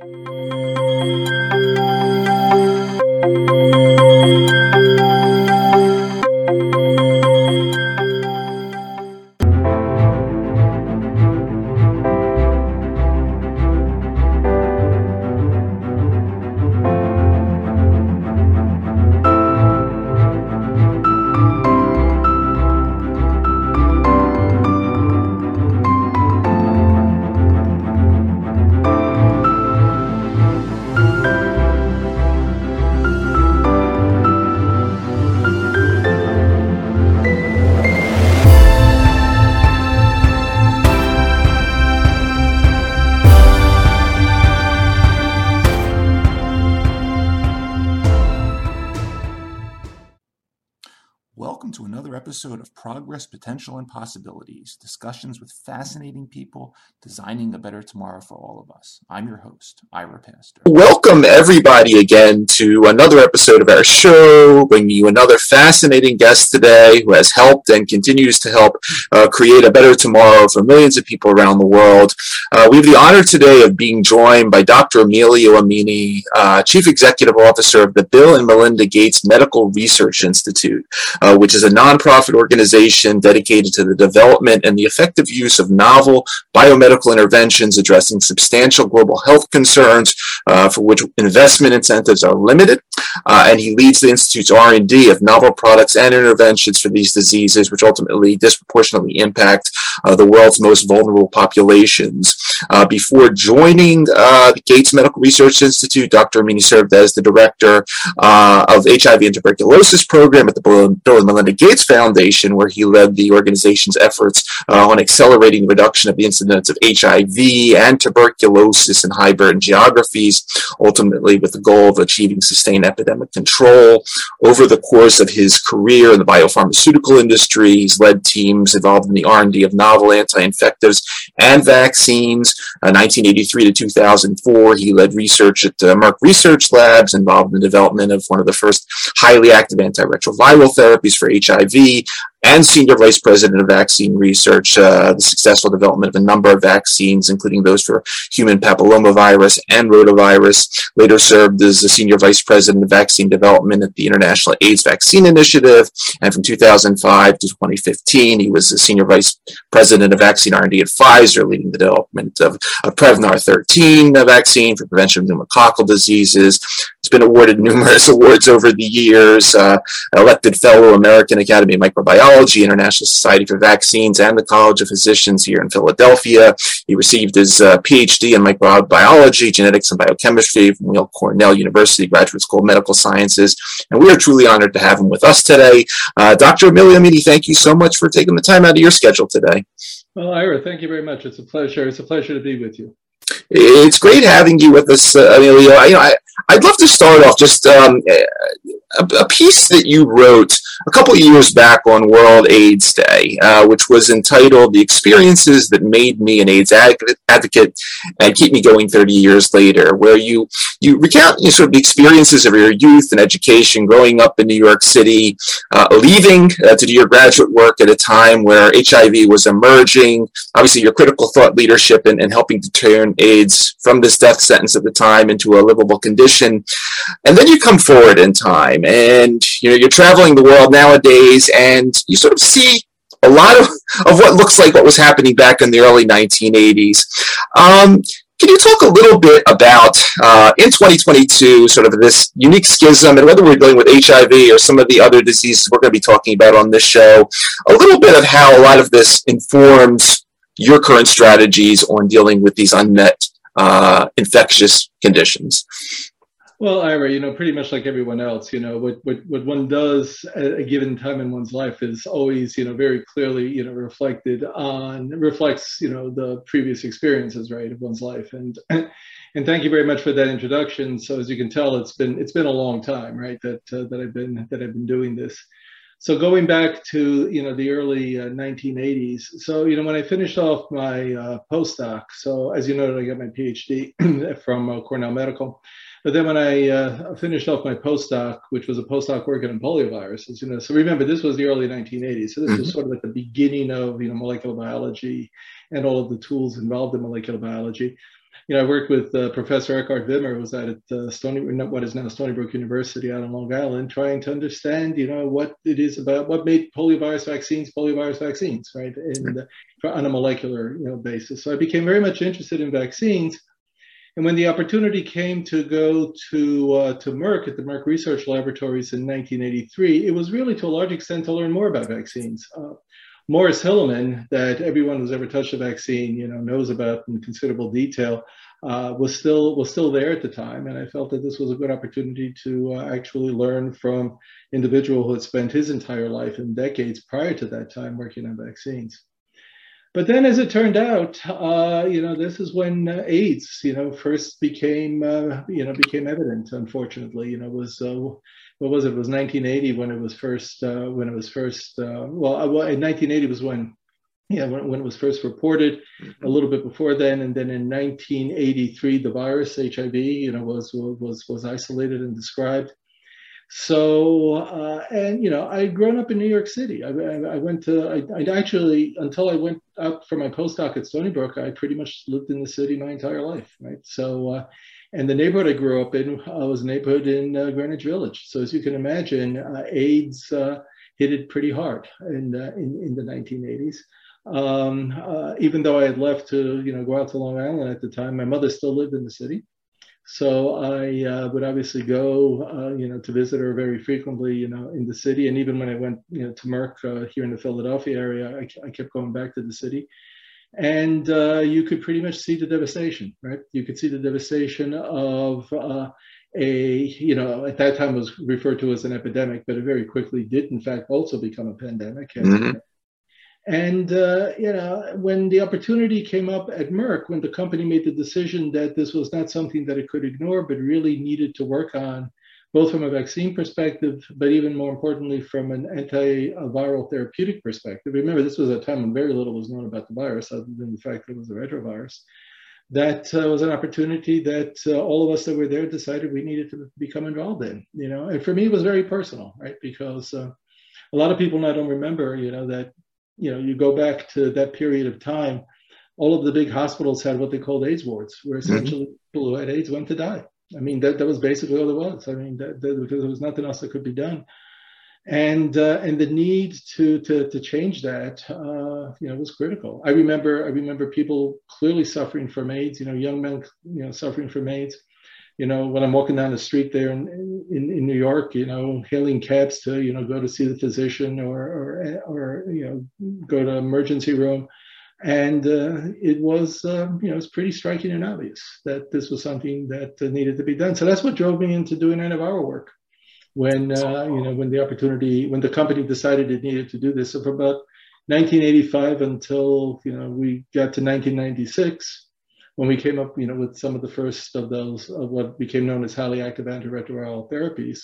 episode Potential, and Discussions with fascinating people designing a better tomorrow for all of us. I'm your host, Ira Pastor. Welcome, everybody, again to another episode of our show, bringing you another fascinating guest today who has helped and continues to help uh, create a better tomorrow for millions of people around the world. Uh, we have the honor today of being joined by Dr. Emilio Emini, uh, Chief Executive Officer of the Bill and Melinda Gates Medical Research Institute, uh, which is a nonprofit organization dedicated to the development and the effective use of novel biomedical interventions addressing substantial global health concerns uh, for which investment incentives are limited. Uh, and he leads the Institute's R&D of novel products and interventions for these diseases, which ultimately disproportionately impact uh, the world's most vulnerable populations. Uh, before joining uh, the Gates Medical Research Institute, Dr. Emini served as the director uh, of HIV and tuberculosis program at the Bill and Melinda Gates Foundation, where he led the organization's efforts uh, on accelerating the reduction of the incidence of HIV and tuberculosis in high burden geographies, ultimately with the goal of achieving sustained epidemic control. Over the course of his career in the biopharmaceutical industry, he's led teams involved in the R&D of novel anti-infectives and vaccines. Uh, 1983 to 2004, he led research at uh, Merck Research Labs involved in the development of one of the first highly active antiretroviral therapies for HIV and Senior Vice President of Vaccine Research, uh, the successful development of a number of vaccines, including those for human papillomavirus and rotavirus. Later served as the Senior Vice President of Vaccine Development at the International AIDS Vaccine Initiative. And from 2005 to 2015, he was the Senior Vice President of Vaccine R&D at Pfizer, leading the development of a Prevnar 13 vaccine for prevention of pneumococcal diseases. He's been awarded numerous awards over the years, uh, elected fellow American Academy of Microbiology International Society for Vaccines, and the College of Physicians here in Philadelphia. He received his uh, PhD in microbiology, genetics, and biochemistry from Weill Cornell University Graduate School of Medical Sciences. And we are truly honored to have him with us today. Uh, Dr. Emilio Emini, thank you so much for taking the time out of your schedule today. Well, Ira, thank you very much. It's a pleasure. It's a pleasure to be with you. It's great having you with us, uh, Emilio. I, you know, I, I'd love to start off just um, a, piece that you wrote a couple years back on World AIDS Day, uh, which was entitled The Experiences That Made Me an AIDS Advocate and Keep Me Going 30 Years Later, where you, you recount you know, sort of the experiences of your youth and education growing up in New York City, uh, leaving uh, to do your graduate work at a time where HIV was emerging, obviously your critical thought leadership and, and helping to turn AIDS from this death sentence at the time into a livable condition. And then you come forward in time and you know you're traveling the world nowadays and you sort of see a lot of, of what looks like what was happening back in the early 1980s. Um, can you talk a little bit about, uh, in 2022, sort of this unique schism and whether we're dealing with HIV or some of the other diseases we're going to be talking about on this show, a little bit of how a lot of this informs your current strategies on dealing with these unmet uh, infectious conditions? Well, Ira, you know, pretty much like everyone else, you know, what, what, what one does at a given time in one's life is always, you know, very clearly, you know, reflected on, reflects, you know, the previous experiences, right, of one's life. And, and thank you very much for that introduction. So as you can tell, it's been, it's been a long time, right, that, uh, that I've been, that I've been doing this. So going back to, you know, the early uh, 1980s. So, you know, when I finished off my uh, postdoc, so as you know, I got my PhD from uh, Cornell Medical. But then when I uh, finished off my postdoc, which was a postdoc working on polioviruses, you know, so remember this was the early 1980s. So this mm-hmm. was sort of at the beginning of you know molecular biology and all of the tools involved in molecular biology. you know, I worked with uh, Professor Eckhard Wimmer, who was at uh, Stony, what is now Stony Brook University out on Long Island, trying to understand, you know, what it is about what made poliovirus vaccines poliovirus vaccines, right, and uh, on a molecular you know basis. So I became very much interested in vaccines. And when the opportunity came to go to uh, to Merck at the Merck Research Laboratories in 1983, it was really to a large extent to learn more about vaccines. Uh, Maurice Hilleman, that everyone who's ever touched a vaccine, you know, knows about in considerable detail, uh, was still was still there at the time, and I felt that this was a good opportunity to uh, actually learn from individual who had spent his entire life and decades prior to that time working on vaccines. But then, as it turned out, uh, you know, this is when uh, AIDS, you know, first became, uh, you know, became evident. Unfortunately, you know, was uh, what was it? It was 1980 when it was first uh, when it was first uh, well, well, in 1980 was when yeah when, when it was first reported. Mm-hmm. A little bit before then, and then in 1983 the virus HIV you know was was was isolated and described. So uh, and you know I'd grown up in New York City. I, I, I went to I, I actually until I went up for my postdoc at Stony Brook, I pretty much lived in the city my entire life. Right, so. Uh, and the neighborhood I grew up in uh, was a neighborhood in uh, Greenwich Village. So as you can imagine, uh, AIDS uh, hit it pretty hard in, in, in, the 1980s. Um, even though I had left to, you know, go out to Long Island at the time, my mother still lived in the city. So I would obviously go, you know, to visit her very frequently, you know, in the city. And even when I went, you know, to Merck here in the Philadelphia area, I, I kept going back to the city and uh, you could pretty much see the devastation, right? You could see the devastation of uh, a, you know, at that time was referred to as an epidemic, but it very quickly did, in fact, also become a pandemic. Mm-hmm. And, uh, you know, when the opportunity came up at Merck, when the company made the decision that this was not something that it could ignore, but really needed to work on both from a vaccine perspective, but even more importantly, from an antiviral therapeutic perspective. Remember, this was a time when very little was known about the virus, other than the fact that it was a retrovirus. That uh, was an opportunity that uh, all of us that were there decided we needed to become involved in. You know, and for me, it was very personal, right? Because uh, a lot of people now don't remember, you know, that you know you go back to that period of time. All of the big hospitals had what they called AIDS wards, where mm-hmm. essentially mm-hmm. people who had AIDS went to die I mean, that, that was basically all there was. I mean, that, that, because there was nothing else that could be done. And uh, and the need to to to change that, uh, you know, was critical. I remember I remember people clearly suffering from AIDS. You know, young men, you know, suffering from AIDS. You know, when I'm walking down the street there in, in, in New York, you know, hailing cabs to you know go to see the physician or or or you know go to emergency room and uh, it was, uh, you know, it's pretty striking and obvious that this was something that uh, needed to be done. So that's what drove me into doing antiviral work. When uh, you know, when the opportunity, when the company decided it needed to do this, so from about 1985 until you know we got to 1996, when we came up, you know, with some of the first of those of what became known as highly active antiretroviral therapies,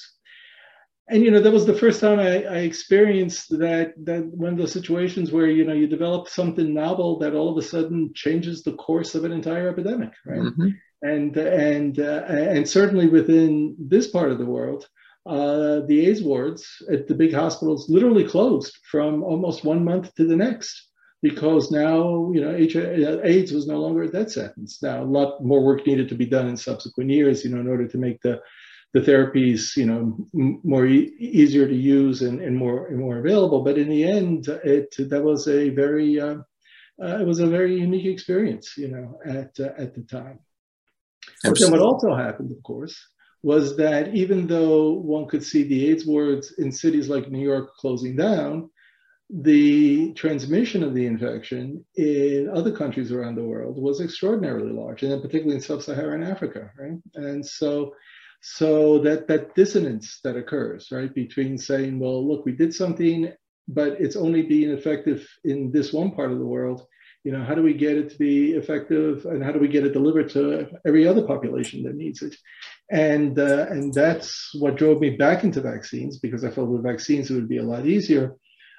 and you know that was the first time I, I, experienced that that one of those situations where you know you develop something novel that all of a sudden changes the course of an entire epidemic right? Mm-hmm. and and uh, and certainly within this part of the world uh, the AIDS wards at the big hospitals literally closed from almost one month to the next because now you know AIDS was no longer a death sentence. Now a lot more work needed to be done in subsequent years, you know, in order to make the the therapies, you know, m- more e- easier to use and, and more and more available. But in the end, it that was a very uh, uh, it was a very unique experience, you know, at uh, at the time. But then what also happened, of course, was that even though one could see the AIDS wards in cities like New York closing down, the transmission of the infection in other countries around the world was extraordinarily large, and then particularly in sub-Saharan Africa, right? And so so that that dissonance that occurs, right, between saying, well, look, we did something, but it's only being effective in this one part of the world. You know, how do we get it to be effective, and how do we get it delivered to every other population that needs it? And uh, and that's what drove me back into vaccines because I felt with vaccines it would be a lot easier.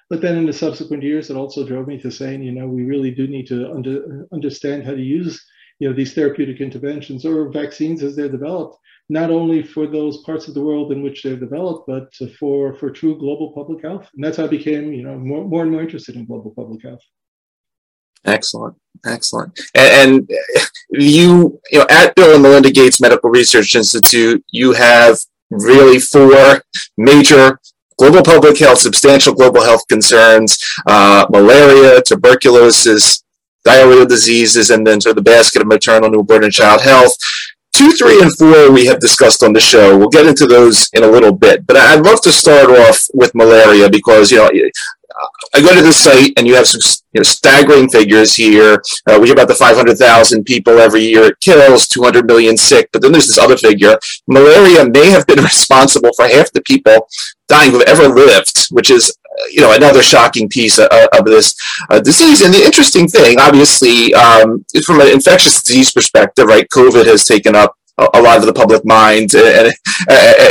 But then in the subsequent years, it also drove me to saying, you know, we really do need to under, understand how to use, you know, these therapeutic interventions or vaccines as they're developed not only for those parts of the world in which they're developed, but for, for true global public health. And that's how I became, you know, more, more and more interested in global public health. Excellent. Excellent. And, and, you, you know, at Bill and Melinda Gates Medical Research Institute, you have really four major global public health, substantial global health concerns, uh, malaria, tuberculosis, diarrheal diseases, and then sort of the basket of maternal, newborn, and child health. Two, three, and four we have discussed on the show. We'll get into those in a little bit, but I'd love to start off with malaria because you know I go to the site and you have some you know, staggering figures here. Uh, we hear about the 500,000 people every year it kills, 200 million sick, but then there's this other figure. Malaria may have been responsible for half the people dying who've ever lived, which is you know another shocking piece of, of this uh, disease. And the interesting thing, obviously, um, from an infectious disease perspective, right? COVID has taken up a lot of the public mind and,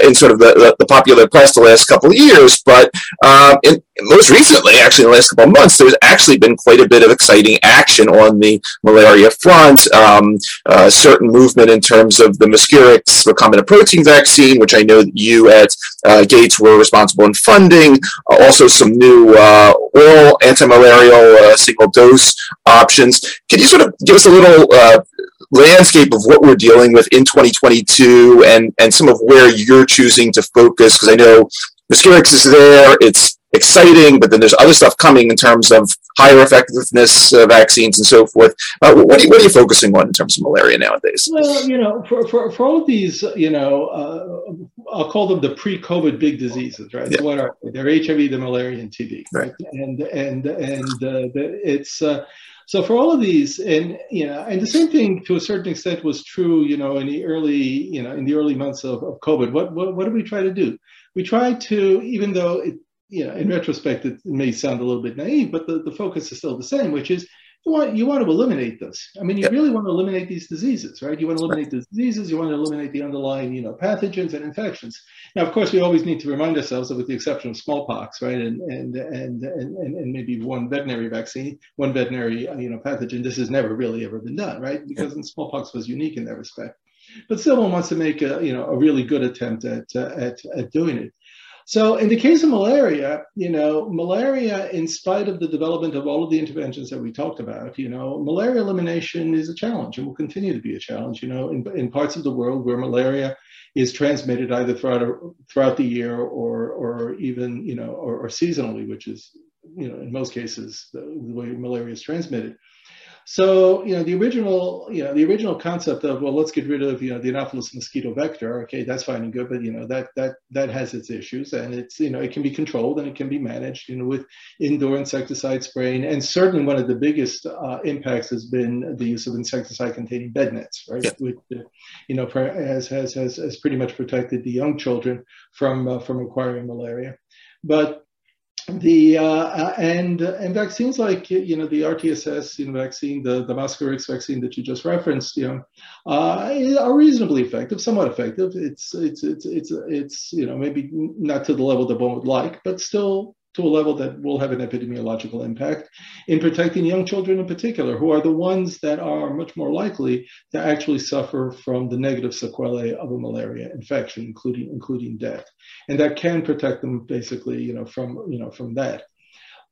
in sort of the, the, popular press the last couple of years. But um, in, most recently, actually, in the last couple of months, there's actually been quite a bit of exciting action on the malaria front. Um, uh, certain movement in terms of the Mosquirix recombinant protein vaccine, which I know you at uh, Gates were responsible in funding. Uh, also, some new uh, oral anti-malarial uh, single dose options. Can you sort of give us a little uh, landscape of what we're dealing with in 2022 and, and some of where you're choosing to focus? Because I know Mosquirix is there, it's exciting, but then there's other stuff coming in terms of higher effectiveness uh, vaccines and so forth. Uh, what, are you, what, are you, focusing on in terms of malaria nowadays? Well, you know, for, for, for all of these, you know, uh, I'll call them the pre-COVID big diseases, right? Yeah. So what are they? They're HIV, the malaria, and TB, right? right? And and and uh, the, it's uh, so for all of these, and you know, and the same thing to a certain extent was true, you know, in the early, you know, in the early months of, of COVID. What, what what did we try to do? We tried to, even though it, you know, in retrospect, it may sound a little bit naive, but the, the focus is still the same, which is you want you want to eliminate this. I mean, you yep. really want to eliminate these diseases, right? You want to eliminate the diseases. You want to eliminate the underlying, you know, pathogens and infections. Now, of course, we always need to remind ourselves that, with the exception of smallpox, right, and and and and, and maybe one veterinary vaccine, one veterinary, uh, you know, pathogen, this has never really ever been done, right? Because yep. smallpox was unique in that respect. But still, one wants to make a, you know, a really good attempt at uh, at at doing it. So in the case of malaria, you know, malaria, in spite of the development of all of the interventions that we talked about, you know, malaria elimination is a challenge and will continue to be a challenge, you know, in, in parts of the world where malaria is transmitted either throughout throughout the year or or even, you know, or, or seasonally, which is, you know, in most cases the, the way malaria is transmitted. So, you know, the original, you know, the original concept of, well, let's get rid of, you know, the Anopheles mosquito vector. Okay, that's fine and good, but you know, that that that has its issues, and it's, you know, it can be controlled and it can be managed, you know, with indoor insecticide spraying. And certainly, one of the biggest uh, impacts has been the use of insecticide-containing bed nets, right? Yeah. Which, uh, you know, has, has has has pretty much protected the young children from uh, from acquiring malaria. But the uh, and and vaccines like you know the RTSS you know, vaccine, the the Mosquirix vaccine that you just referenced, you know, uh, are reasonably effective, somewhat effective. It's it's it's it's it's you know maybe not to the level that one would like, but still to a level that will have an epidemiological impact. In protecting young children in particular, who are the ones that are much more likely to actually suffer from the negative sequelae of a malaria infection, including including death, and that can protect them basically, you know, from you know from that.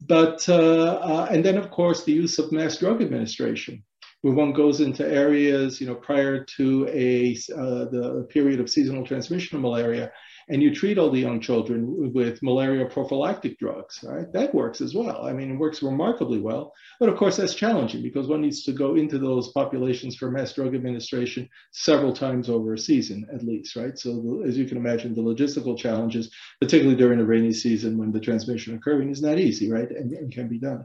But uh, uh, and then of course the use of mass drug administration. When one goes into areas, you know, prior to a uh, the period of seasonal transmission of malaria, and you treat all the young children with malaria prophylactic drugs, right? That works as well. I mean, it works remarkably well. But of course, that's challenging because one needs to go into those populations for mass drug administration several times over a season at least, right? So, as you can imagine, the logistical challenges, particularly during the rainy season when the transmission occurring, is not easy, right? And, and can be done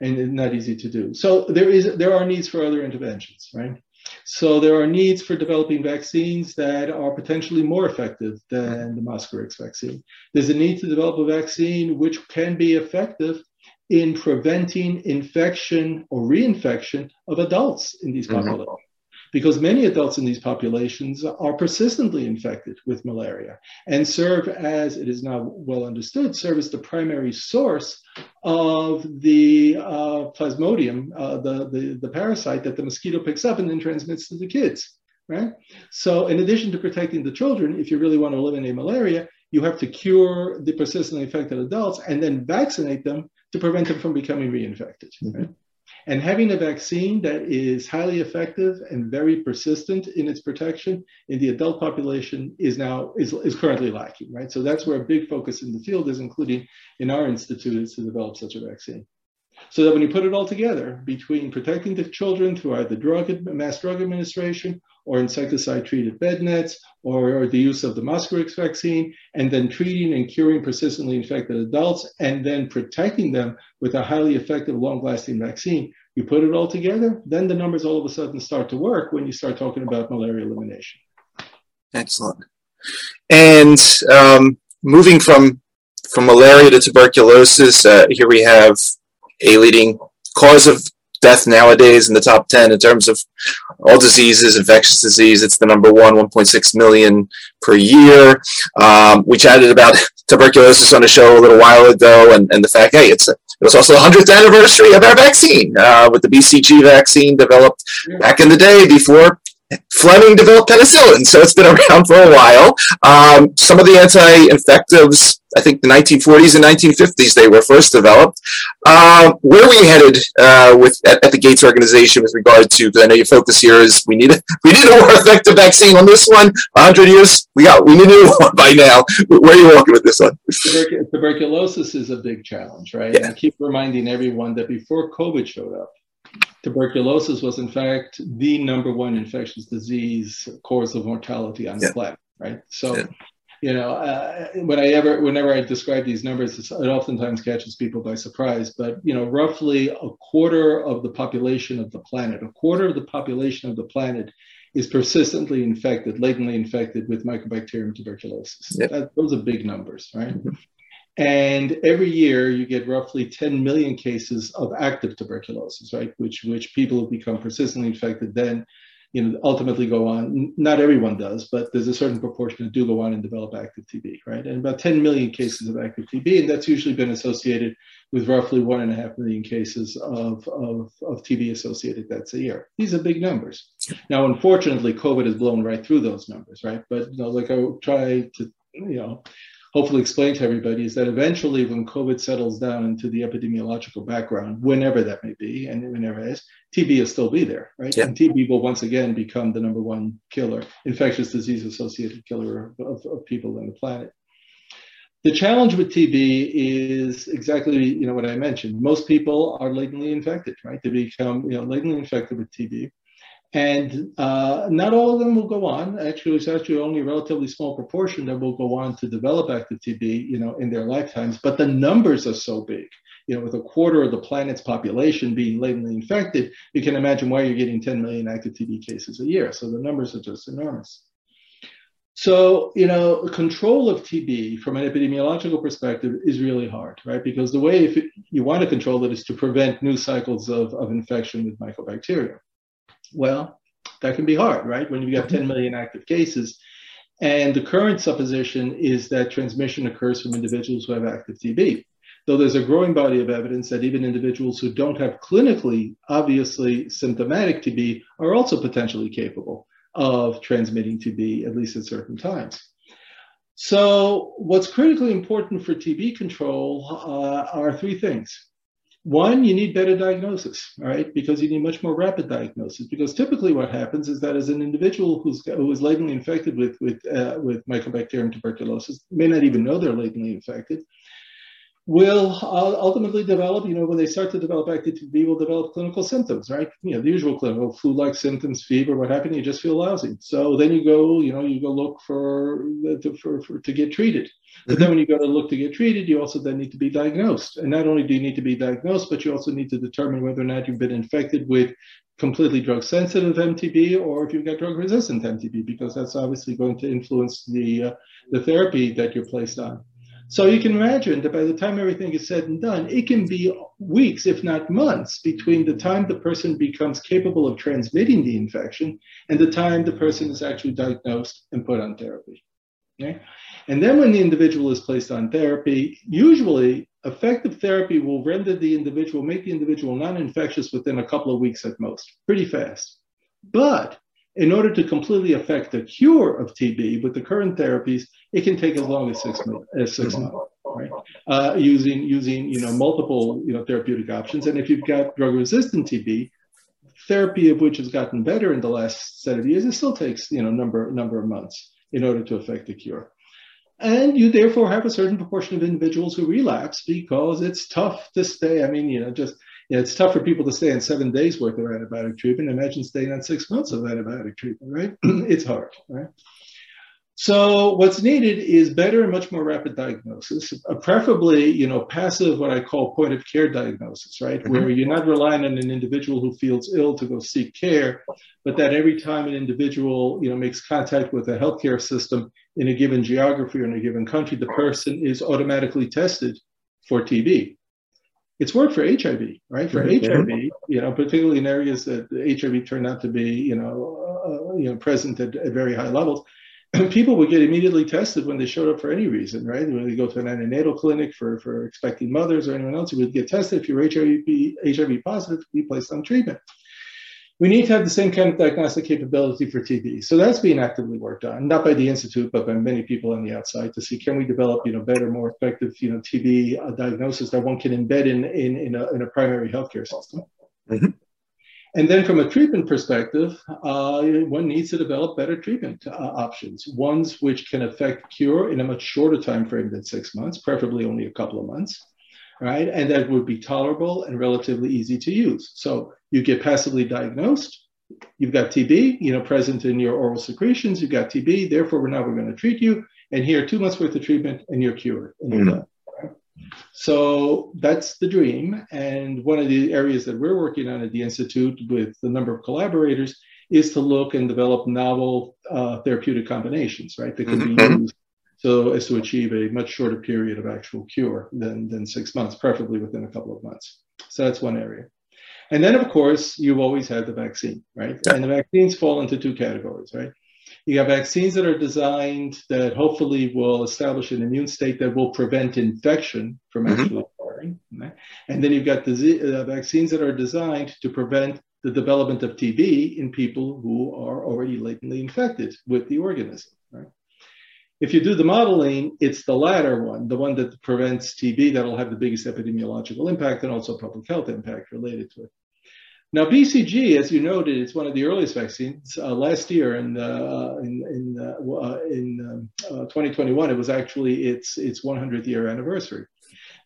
and not easy to do. So there is there are needs for other interventions, right? So there are needs for developing vaccines that are potentially more effective than the Mosquirix vaccine. There's a need to develop a vaccine which can be effective in preventing infection or reinfection of adults in these mm-hmm. Because many adults in these populations are persistently infected with malaria and serve as, it is now well understood, serve as the primary source of the uh, plasmodium, uh, the, the, the parasite that the mosquito picks up and then transmits to the kids. Right? So, in addition to protecting the children, if you really want to eliminate malaria, you have to cure the persistently infected adults and then vaccinate them to prevent them from becoming reinfected. Right? And having a vaccine that is highly effective and very persistent in its protection in the adult population is now is, is currently lacking, right? So that's where a big focus in the field is, including in our institute, is to develop such a vaccine. So that when you put it all together, between protecting the children through either drug, mass drug administration or insecticide treated bed nets or, or, the use of the Mosquirix vaccine, and then treating and curing persistently infected adults, and then protecting them with a highly effective, long lasting vaccine, you put it all together, then the numbers all of a sudden start to work when you start talking about malaria elimination. Excellent. And um, moving from from malaria to tuberculosis, uh, here we have a leading cause of death nowadays in the top 10 in terms of all diseases, infectious disease. It's the number one, 1.6 million per year. Um, we chatted about tuberculosis on a show a little while ago and, and the fact, hey, it's a, it was also the 100th anniversary of our vaccine uh, with the BCG vaccine developed back in the day before Fleming developed penicillin, so it's been around for a while. Um, some of the anti-infectives, I think the 1940s and 1950s, they were first developed. Uh, where are we headed uh, with at, at, the Gates organization with regard to? Because I know your focus here is we need a we need a more effective vaccine on this one. 100 years, we got we need a new one by now. Where are you walking with this one? Tuberculosis is a big challenge, right? Yeah. And I keep reminding everyone that before COVID showed up, tuberculosis was in fact the number one infectious disease cause of mortality on yeah. the planet, right? So, yeah. you know, uh, when I ever, whenever I describe these numbers, it oftentimes catches people by surprise. But you know, roughly a quarter of the population of the planet, a quarter of the population of the planet is persistently infected, latently infected with Mycobacterium tuberculosis. Yep. That, those are big numbers, right? Mm-hmm. And every year you get roughly 10 million cases of active tuberculosis, right? Which, which people who become persistently infected then, you know, ultimately go on. Not everyone does, but there's a certain proportion that do go on and develop active TB, right? And about 10 million cases of active TB, and that's usually been associated with roughly one and a half million cases of, of, of TB associated deaths a year. These are big numbers. Now, unfortunately, COVID has blown right through those numbers, right? But you know, like I try to, you know, hopefully explain to everybody is that eventually when COVID settles down into the epidemiological background, whenever that may be, and whenever it is, TB will still be there, right? Yeah. And TB will once again become the number one killer, infectious disease associated killer of, of people on the planet. The challenge with TB is exactly you know what I mentioned. Most people are latently infected, right? They become you know latently infected with TB. And uh, not all of them will go on. Actually, it's actually only a relatively small proportion that will go on to develop active TB, you know, in their lifetimes. But the numbers are so big. You know, with a quarter of the planet's population being latently infected, you can imagine why you're getting 10 million active TB cases a year. So the numbers are just enormous. So, you know, control of TB from an epidemiological perspective is really hard, right? Because the way if you want to control it is to prevent new cycles of, of infection with mycobacteria. Well, that can be hard, right? When you've got 10 million active cases. And the current supposition is that transmission occurs from individuals who have active TB. Though there's a growing body of evidence that even individuals who don't have clinically obviously symptomatic TB are also potentially capable of transmitting TB, at least at certain times. So, what's critically important for TB control uh, are three things. One, you need better diagnosis, right, because you need much more rapid diagnosis. Because typically, what happens is that as an individual who's who is latently infected with with uh, with Mycobacterium tuberculosis may not even know they're latently infected, will ultimately develop, you know, when they start to develop active TB, will develop clinical symptoms, right? You know, the usual clinical flu-like symptoms, fever, what happened, you just feel lousy. So then you go, you know, you go look for, to, for, for to get treated. But then when you go to look to get treated, you also then need to be diagnosed. And not only do you need to be diagnosed, but you also need to determine whether or not you've been infected with completely drug sensitive MTB or if you've got drug resistant MTB, because that's obviously going to influence the, uh, the therapy that you're placed on. So you can imagine that by the time everything is said and done, it can be weeks, if not months, between the time the person becomes capable of transmitting the infection and the time the person is actually diagnosed and put on therapy. Okay? And then when the individual is placed on therapy, usually effective therapy will render the individual, make the individual non-infectious within a couple of weeks at most, pretty fast. But in order to completely affect the cure of TB with the current therapies, it can take as long as six, months. As six months. right? Uh, using using you know multiple you know therapeutic options, and if you've got drug-resistant TB, therapy of which has gotten better in the last set of years, it still takes you know number number of months in order to affect the cure. And you therefore have a certain proportion of individuals who relapse because it's tough to stay. I mean, you know, just you know, it's tough for people to stay on seven days worth of antibiotic treatment. Imagine staying on six months of antibiotic treatment, right? it's hard, right? So what's needed is better and much more rapid diagnosis, uh, preferably, you know, passive, what I call point of care diagnosis, right? Mm-hmm. Where you're not relying on an individual who feels ill to go seek care, but that every time an individual, you know, makes contact with a healthcare system in a given geography or in a given country, the person is automatically tested for TB. It's worked for HIV, right? For mm-hmm. HIV, you know, particularly in areas that HIV turned out to be, you know, uh, you know, present at, at very high levels people would get immediately tested when they showed up for any reason, right? When they go to an antenatal clinic for, for expecting mothers or anyone else, you would get tested. If you're HIV, HIV positive, be placed on treatment. We need to have the same kind of diagnostic capability for TB. So that's being actively worked on, not by the Institute, but by many people on the outside to see can we develop, you know, better, more effective, you know, TB uh, diagnosis that one can embed in, in, in, a, in a primary healthcare system. Mm-hmm. And then from a treatment perspective, uh, one needs to develop better treatment uh, options, ones which can affect cure in a much shorter time frame than six months, preferably only a couple of months, right? And that would be tolerable and relatively easy to use. So you get passively diagnosed, you've got TB, you know, present in your oral secretions, you've got TB, therefore we're now we're going to treat you, and here two months worth of treatment, and you're cured. And mm-hmm. So that's the dream. And one of the areas that we're working on at the Institute with a number of collaborators is to look and develop novel uh, therapeutic combinations, right, that can be mm-hmm. used so as to achieve a much shorter period of actual cure than, than six months, preferably within a couple of months. So that's one area. And then, of course, you've always had the vaccine, right? Yeah. And the vaccines fall into two categories, right? You have vaccines that are designed that hopefully will establish an immune state that will prevent infection from mm-hmm. actually occurring. Right? And then you've got the uh, vaccines that are designed to prevent the development of TB in people who are already latently infected with the organism. Right? If you do the modeling, it's the latter one, the one that prevents TB, that'll have the biggest epidemiological impact and also public health impact related to it. Now, BCG, as you noted, it's one of the earliest vaccines. Uh, last year, in uh, in in, uh, uh in um, uh, 2021, it was actually its its 100th year anniversary.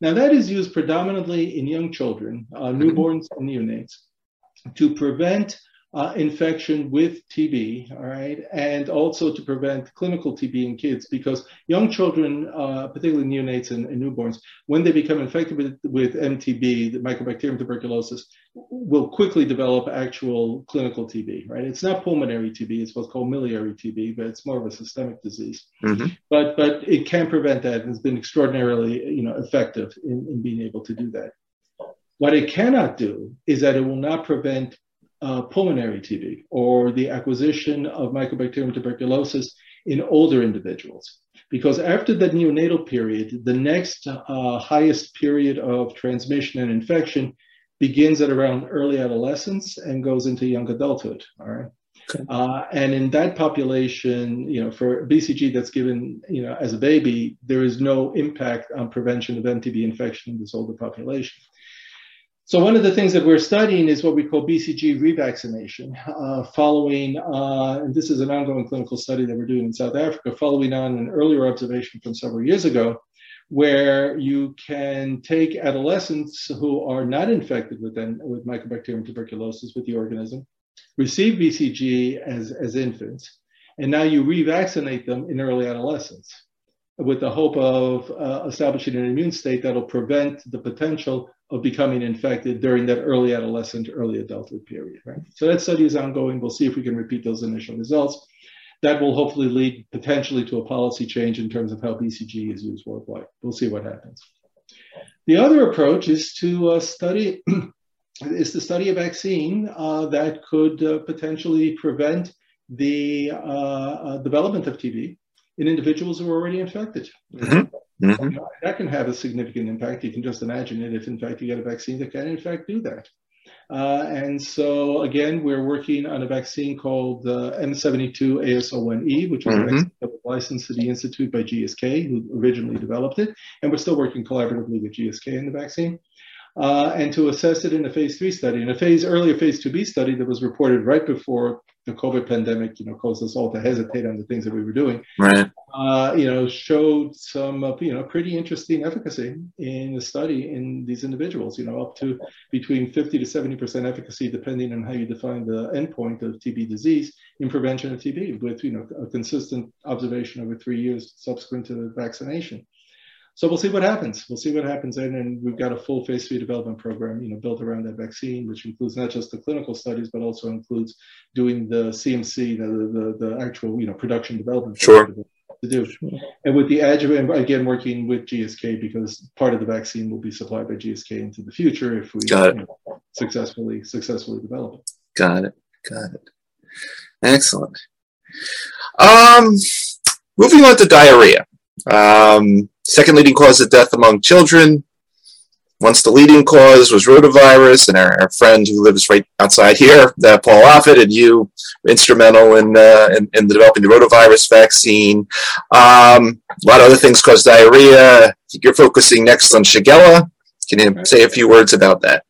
Now, that is used predominantly in young children, uh, newborns and neonates, to prevent uh, infection with TB, all right, and also to prevent clinical TB in kids because young children, uh, particularly neonates and, and, newborns, when they become infected with, with MTB, the Mycobacterium tuberculosis, will quickly develop actual clinical TB, right? It's not pulmonary TB, it's what's called miliary TB, but it's more of a systemic disease. Mm-hmm. But but it can prevent that and has been extraordinarily you know effective in, in being able to do that. What it cannot do is that it will not prevent uh, pulmonary TB or the acquisition of Mycobacterium tuberculosis in older individuals. Because after the neonatal period, the next uh, highest period of transmission and infection begins at around early adolescence and goes into young adulthood. All right. Okay. Uh, and in that population, you know, for BCG that's given, you know, as a baby, there is no impact on prevention of MTB infection in this older population. So one of the things that we're studying is what we call BCG revaccination, uh, following, uh, and this is an ongoing clinical study that we're doing in South Africa, following on an earlier observation from several years ago, where you can take adolescents who are not infected with, with Mycobacterium tuberculosis with the organism, receive BCG as, as infants, and now you revaccinate them in early adolescence with the hope of uh, establishing an immune state that'll prevent the potential of becoming infected during that early adolescent, early adulthood period. Right. So that study is ongoing. We'll see if we can repeat those initial results. That will hopefully lead potentially to a policy change in terms of how BCG is used worldwide. We'll see what happens. The other approach is to uh, study is to study a vaccine uh, that could uh, potentially prevent the uh, uh, development of TB in individuals who are already infected. Mm-hmm. Mm-hmm. That can have a significant impact. You can just imagine it if, in fact, you get a vaccine that can, in fact, do that. Uh, and so, again, we're working on a vaccine called uh, M72ASO1E, which is mm-hmm. a vaccine that will licensed to the Institute by GSK, who originally developed it, and we're still working collaboratively with GSK in the vaccine. Uh, and to assess it in a phase three study. In a phase earlier phase 2b study that was reported right before the COVID pandemic, you know, caused us all to hesitate on the things that we were doing. Right. Uh, you know, showed some, uh, you know, pretty interesting efficacy in the study in these individuals. You know, up to between 50 to 70 percent efficacy, depending on how you define the endpoint of TB disease in prevention of TB, with you know a consistent observation over three years subsequent to the vaccination. So we'll see what happens. We'll see what happens then, and we've got a full phase three development program, you know, built around that vaccine, which includes not just the clinical studies, but also includes doing the CMC, the the, the actual, you know, production development. Sure. To do, and with the adjuvant again working with GSK because part of the vaccine will be supplied by GSK into the future if we you know, successfully successfully develop it. Got it. Got it. Excellent. Um, moving on to diarrhea. Um, second leading cause of death among children. Once the leading cause was rotavirus, and our, our friend who lives right outside here, uh, Paul Offit, and you instrumental in, uh, in, in developing the rotavirus vaccine. Um, a lot of other things cause diarrhea. you're focusing next on Shigella. Can you say a few words about that?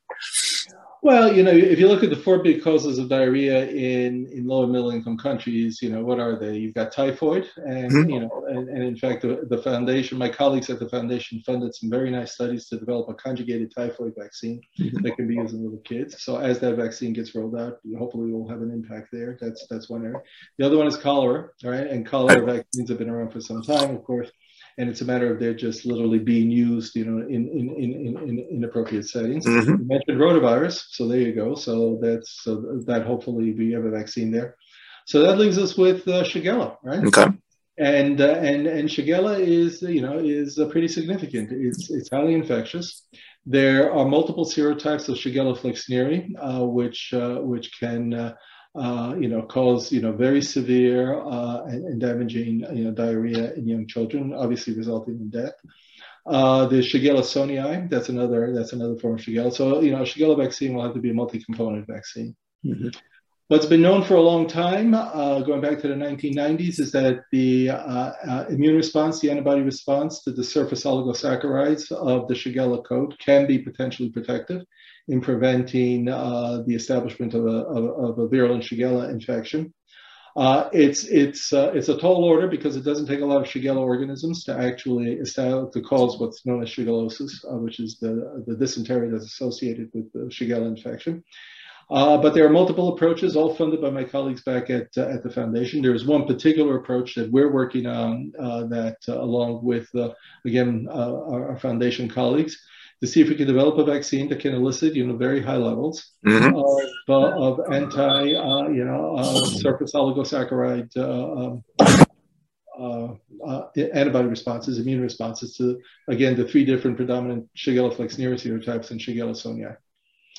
Well, you know, if you look at the four big causes of diarrhea in, in low and middle income countries, you know, what are they? You've got typhoid, and mm-hmm. you know, and, and in fact, the, the, foundation, my colleagues at the foundation, funded some very nice studies to develop a conjugated typhoid vaccine mm-hmm. that can be used in little kids. So as that vaccine gets rolled out, hopefully, we'll have an impact there. That's that's one area. The other one is cholera, right? And cholera vaccines have been around for some time, of course and it's a matter of they're just literally being used, you know, in in in in, in appropriate settings. Mm-hmm. You mentioned rotavirus, so there you go. So that's so that hopefully we have a vaccine there. So that leaves us with uh, Shigella, right? Okay. And uh, and and Shigella is you know is uh, pretty significant. It's it's highly infectious. There are multiple serotypes of Shigella flexneri, uh, which uh, which can uh, you know, cause you know very severe uh, and, and, damaging you know diarrhea in young children, obviously resulting in death. Uh, the Shigella sonnei, that's another that's another form of Shigella. So you know, Shigella vaccine will have to be a multi-component vaccine. Mm-hmm. What's been known for a long time, uh, going back to the 1990s, is that the uh, uh, immune response, the antibody response to the surface oligosaccharides of the Shigella coat can be potentially protective in preventing uh, the establishment of a, of, of, a virulent Shigella infection. Uh, it's it's uh, it's a tall order because it doesn't take a lot of Shigella organisms to actually establish to cause what's known as shigellosis, uh, which is the the dysentery that's associated with the Shigella infection. Uh, but there are multiple approaches, all funded by my colleagues back at uh, at the foundation. There is one particular approach that we're working on that, along with again our, our foundation colleagues, to see if we can develop a vaccine that can elicit, you know, very high levels mm-hmm. of, uh, of anti, uh, you know, uh, surface oligosaccharide uh, um, uh, uh, antibody responses, immune responses to, again, the three different predominant Shigella flexneri serotypes and Shigella sonnei.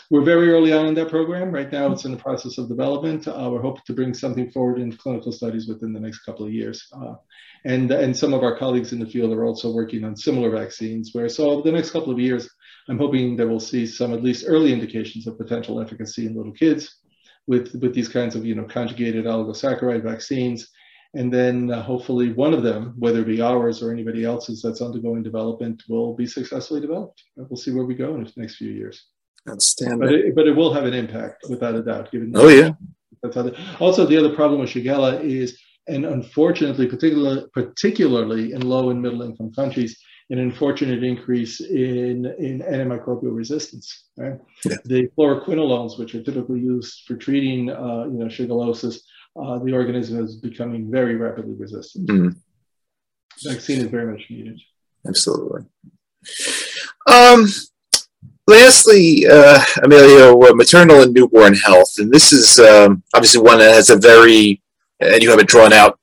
We're very early on in that program. Right now, it's in the process of development. Uh, we're hoping to bring something forward in clinical studies within the next couple of years. Uh, and, and some of our colleagues in the field are also working on similar vaccines, where so the next couple of years, I'm hoping that we'll see some at least early indications of potential efficacy in little kids with, with these kinds of you know conjugated oligosaccharide vaccines. And then uh, hopefully one of them, whether it be ours or anybody else's that's undergoing development, will be successfully developed. We'll see where we go in the next few years. Outstanding. But it, but it will have an impact without a doubt. Given oh yeah. Also the other problem with Shigella is, and unfortunately, particularly particularly in low and middle income countries, an unfortunate increase in, in antimicrobial resistance. Right? Yeah. The fluoroquinolones, which are typically used for treating uh, you know shigellosis, uh, the organism is becoming very rapidly resistant. Mm. Vaccine is very much needed. Absolutely. Um, lastly, uh, Emilio, maternal and newborn health, and this is um, obviously one that has a very, and you have it drawn out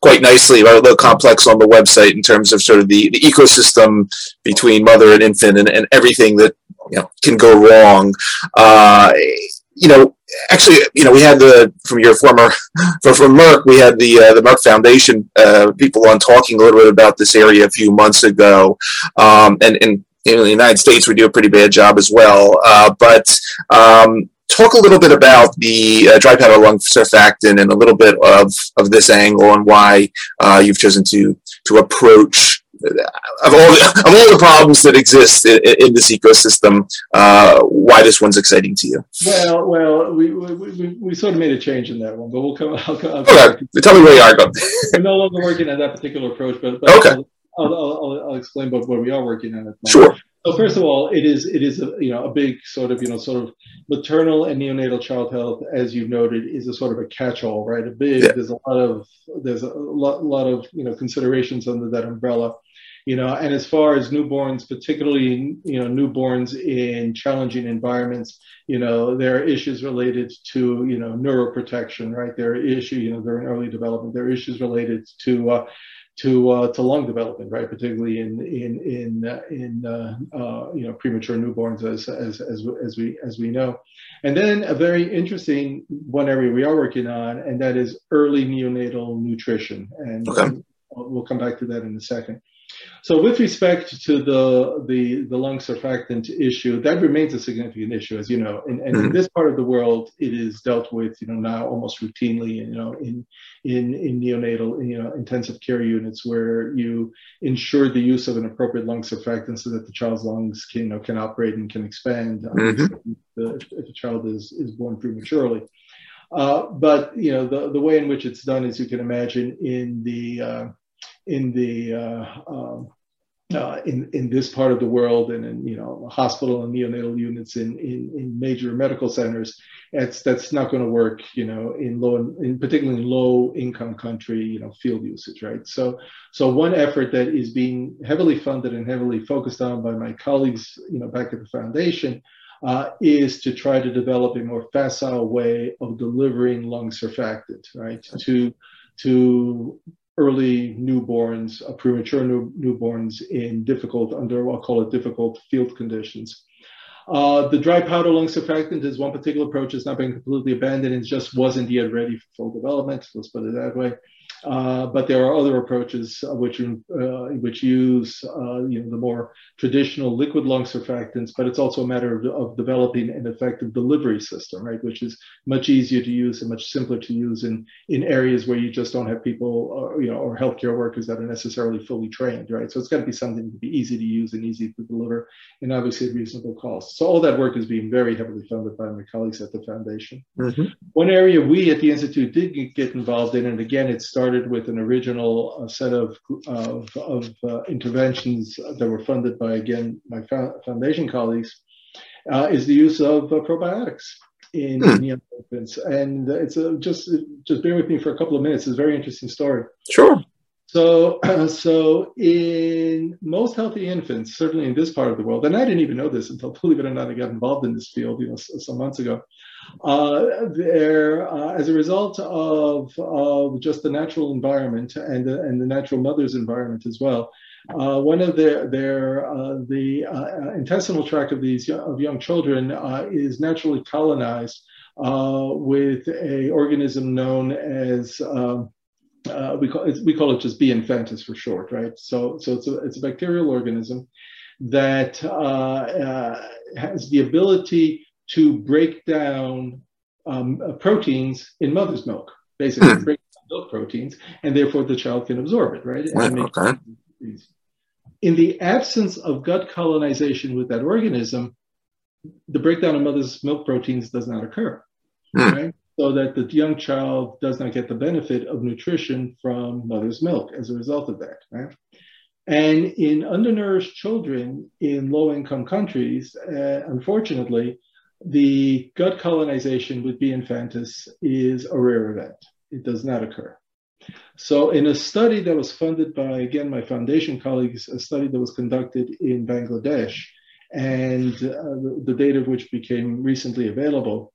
quite nicely, a little complex on the website in terms of sort of the, the ecosystem between mother and infant and, and everything that you know can go wrong. Uh, you know, actually, you know, we had the from your former from, from Merck, we had the uh, the Merck Foundation uh, people on talking a little bit about this area a few months ago, um, and and in the United States, we do a pretty bad job as well. Uh, but um, talk a little bit about the uh, dry powder lung surfactant and a little bit of, of this angle and why uh, you've chosen to to approach of all the, of all the problems that exist in, in this ecosystem, uh, why this one's exciting to you? Well, well, we, we, we, we, sort of made a change in that one, but we'll come. I'll, I'll okay, tell me where you are going. We're no longer working on that particular approach, but, but okay. I'll, I'll, I'll, explain what, what we are working on. At the Sure. So first of all, it is it is a, you know a big sort of you know sort of maternal and neonatal child health, as you've noted, is a sort of a catch-all, right? A big yeah. there's a lot of there's a lot, lot of you know considerations under that umbrella you know and as far as newborns particularly you know newborns in challenging environments you know there are issues related to you know neuroprotection right there are issues you know they're in early development there are issues related to uh, to uh, to lung development, right? Particularly in in in uh, in uh, uh you know premature newborns, as as as as we as we know. And then a very interesting one area we are working on, and that is early neonatal nutrition. And okay. we'll come back to that in a second. So with respect to the, the, the lung surfactant issue, that remains a significant issue, as you know. And, and mm-hmm. in this part of the world, it is dealt with, you know, now almost routinely, you know, in, in, in neonatal, you know, intensive care units where you ensure the use of an appropriate lung surfactant so that the child's lungs can, you know, can operate and can expand mm-hmm. if, if a child is, is born prematurely. Uh, but you know the the way in which it's done, as you can imagine, in the uh, in the uh, um, uh, in in this part of the world and in you know hospital and neonatal units in in, in major medical centers that's that's not going to work you know in low in particularly in low income country you know field usage right? So so one effort that is being heavily funded and heavily focused on by my colleagues you know back at the foundation uh, is to try to develop a more facile way of delivering lung surfactant right? To to early newborns, uh, premature new, newborns in difficult, under I'll call it difficult field conditions. Uh, the dry powder lung surfactant is one particular approach. It's not been completely abandoned. It just wasn't yet ready for full development. Let's put it that way. Uh, but there are other approaches uh, which uh, which use uh, you know the more traditional liquid lung surfactants, but it's also a matter of, of, developing an effective delivery system, right? Which is much easier to use and much simpler to use in in areas where you just don't have people, uh, you know, or healthcare workers that are necessarily fully trained, right? So it's got to be something to be easy to use and easy to deliver, and obviously at reasonable cost. So all that work is being very heavily funded by my colleagues at the foundation. Mm-hmm. One area we at the institute did get involved in, and again, it started started with an original uh, set of, of, of uh, interventions that were funded by, again, my foundation colleagues, uh, is the use of uh, probiotics in, hmm. young infants. And it's a, just, just bear with me for a couple of minutes. It's a very interesting story. Sure. So, so in most healthy infants, certainly in this part of the world, and I didn't even know this until, believe it or not, I got involved in this field, you know, some months ago. Uh, there, uh, as a result of, of just the natural environment and the, and the natural mother's environment as well, uh, one of their, their uh, the uh, intestinal tract of these of young children uh, is naturally colonized with a organism known as um, we call it, we call it just B. infantis for short, right? So so it's a it's a bacterial organism that has the ability to break down um, uh, proteins in mother's milk, basically mm. break down milk proteins, and therefore the child can absorb it, right? okay. In the absence of gut colonization with that organism, the breakdown of mother's milk proteins does not occur, mm. right? So that the young child does not get the benefit of nutrition from mother's milk as a result of that, right? And in undernourished children in low income countries, uh, unfortunately, the gut colonization with B. infantis is a rare event. It does not occur. So, in a study that was funded by, again, my foundation colleagues, a study that was conducted in Bangladesh, and uh, the, the, data of which became recently available,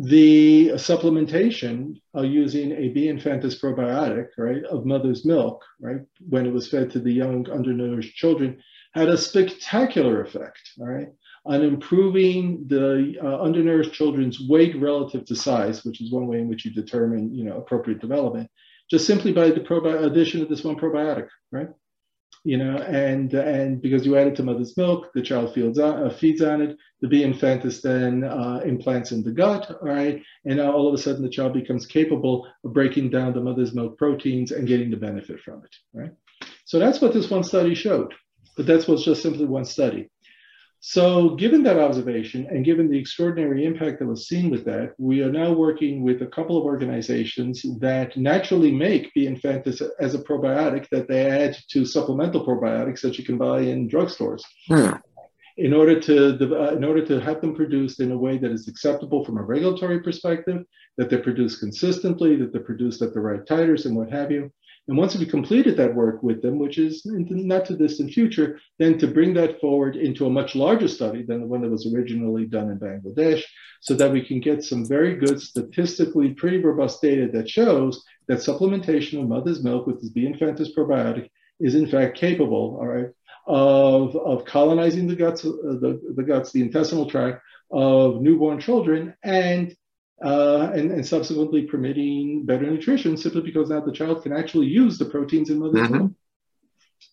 the supplementation uh, using a B. infantis probiotic, right, of mother's milk, right, when it was fed to the young undernourished children, had a spectacular effect, right, on improving the uh, undernourished children's weight relative to size, which is one way in which you determine, you know, appropriate development, just simply by the probi- addition of this one probiotic, right? You know, and and because you add it to mother's milk, the child feeds on, uh, feeds on it. The B infantis then uh, implants in the gut, all right, and now all of a sudden the child becomes capable of breaking down the mother's milk proteins and getting the benefit from it, right? So that's what this one study showed, but that's what's just simply one study. So, given that observation and given the extraordinary impact that was seen with that, we are now working with a couple of organizations that naturally make B. infantis as a probiotic that they add to supplemental probiotics that you can buy in drugstores. Hmm. In order to uh, in order to have them produced in a way that is acceptable from a regulatory perspective, that they're produced consistently, that they're produced at the right titers, and what have you. And once we've completed that work with them, which is not too distant future, then to bring that forward into a much larger study than the one that was originally done in Bangladesh, so that we can get some very good statistically pretty robust data that shows that supplementation of mother's milk with this B. infantis probiotic is in fact capable, all right, of, of colonizing the guts, uh, the, the guts, the intestinal tract of newborn children and uh, and, and, subsequently permitting better nutrition simply because now the child can actually use the proteins in mother's mm-hmm. milk.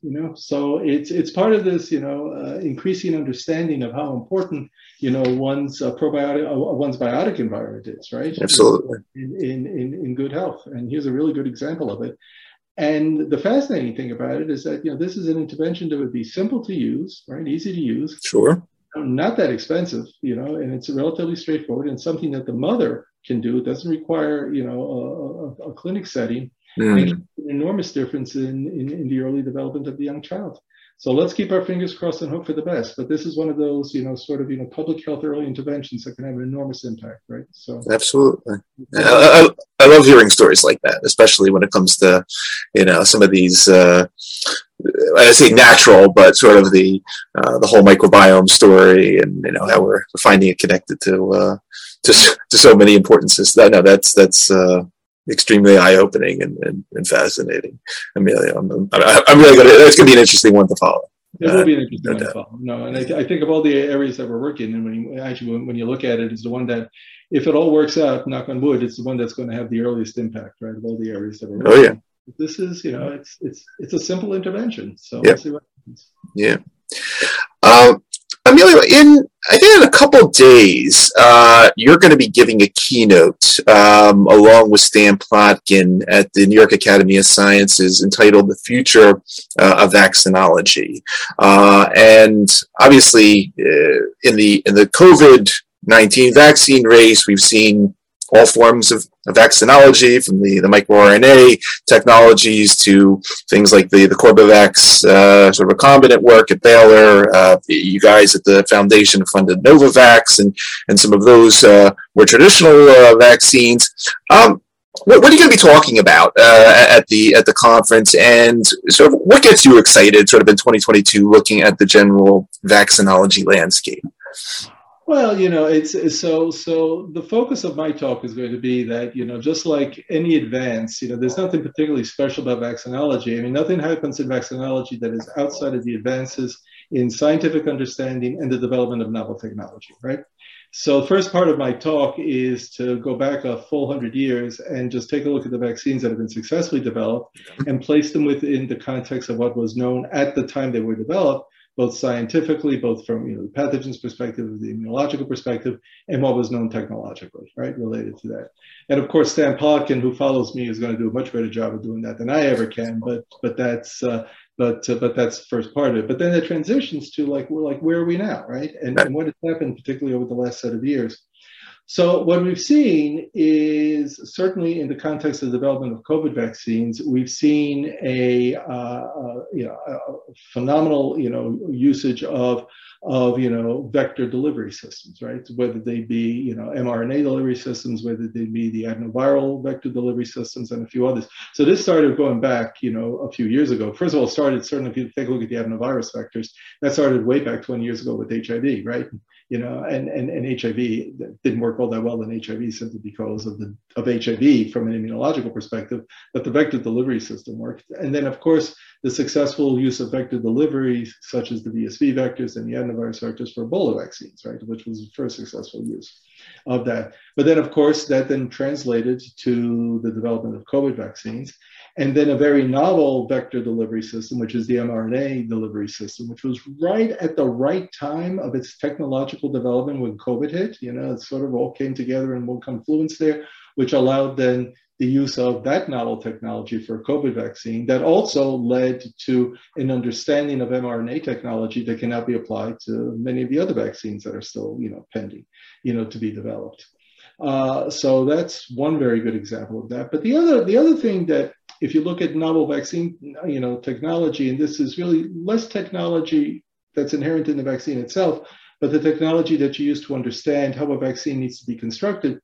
You know, so it's it's part of this, you know, uh, increasing understanding of how important, you know, one's uh, probiotic, uh, one's biotic environment is, right? Absolutely. In, in, in in good health, and here's a really good example of it. And the fascinating thing about it is that you know this is an intervention that would be simple to use, right, easy to use. Sure not that expensive, you know, and it's relatively straightforward and something that the mother can do. It doesn't require, you know, a, a, a clinic setting. Mm. an enormous difference in, in, in, the early development of the young child. So let's keep our fingers crossed and hope for the best. But this is one of those, you know, sort of, you know, public health early interventions that can have an enormous impact, right? So absolutely, I, I, I love hearing stories like that, especially when it comes to, you know, some of these. Uh, I say natural, but sort of the uh, the whole microbiome story, and you know how we're finding it connected to uh, to, to so many important systems. No, that's that's uh, extremely eye opening and, and, and, fascinating. Emilio, I'm, I'm really gonna. It's gonna be an interesting one to follow. It will be an interesting one to follow. No, and I, I, think of all the areas that we're working in, when you, actually when, when you look at it, it, is the one that, if it all works out, knock on wood, it's the one that's going to have the earliest impact, right? Of all the areas that we're. Oh yeah this is you know it's it's it's a simple intervention. So yeah. We'll yeah. Um, Emilio, in I think in a couple days, uh, you're going to be giving a keynote um, along with Stan Plotkin at the New York Academy of Sciences, entitled "The Future uh, of Vaccinology," uh, and obviously uh, in the in the COVID nineteen vaccine race, we've seen all forms of, of vaccinology, from the, the microRNA technologies to things like the, the Corbevax uh, sort of recombinant work at Baylor. Uh, you guys at the foundation funded Novavax and, and some of those uh, more traditional uh, vaccines. Um, what, what, are you going to be talking about uh, at the at the conference, and sort of what gets you excited, sort of in 2022, looking at the general vaccinology landscape? Well, you know, it's, so so the focus of my talk is going to be that, you know, just like any advance, you know, there's nothing particularly special about vaccinology. I mean, nothing happens in vaccinology that is outside of the advances in scientific understanding and the development of novel technology, right? So the first part of my talk is to go back a full hundred years and just take a look at the vaccines that have been successfully developed and place them within the context of what was known at the time they were developed both scientifically, both from you know, the pathogens perspective, the immunological perspective, and what was known technologically, right, related to that. And of course, Stan Plotkin, who follows me, is going to do a much better job of doing that than I ever can. But but that's uh, but uh, but that's the first part of it. But then it transitions to like we're like where are we now, right? And, and what has happened, particularly over the last set of years. So what we've seen is certainly in the context of the development of COVID vaccines, we've seen a, uh, uh, you know, a phenomenal you know usage of of you know vector delivery systems, right? Whether they be you know mRNA delivery systems, whether they be the adenoviral vector delivery systems, and a few others. So this started going back you know a few years ago. First of all, started certainly if you take a look at the adenovirus vectors, that started way back 20 years ago with HIV, right? you know, and, and, and HIV didn't work all that well in HIV simply because of the of HIV from an immunological perspective, but the vector delivery system worked. And then of course the successful use of vector delivery, such as the VSV vectors and the adenovirus vectors for Ebola vaccines, right, which was the first successful use. of that. But then, of course, that then translated to the development of COVID vaccines. And then a very novel vector delivery system, which is the mRNA delivery system, which was right at the right time of its technological development when COVID hit. You know, it sort of all came together in one confluence there, which allowed then the use of that novel technology for COVID vaccine that also led to an understanding of mRNA technology that can now be applied to many of the other vaccines that are still, you know, pending, you know, to be developed. Uh, so that's one very good example of that. But the other, the other thing that, if you look at novel vaccine, you know, technology, and this is really less technology that's inherent in the vaccine itself, but the technology that you use to understand how a vaccine needs to be constructed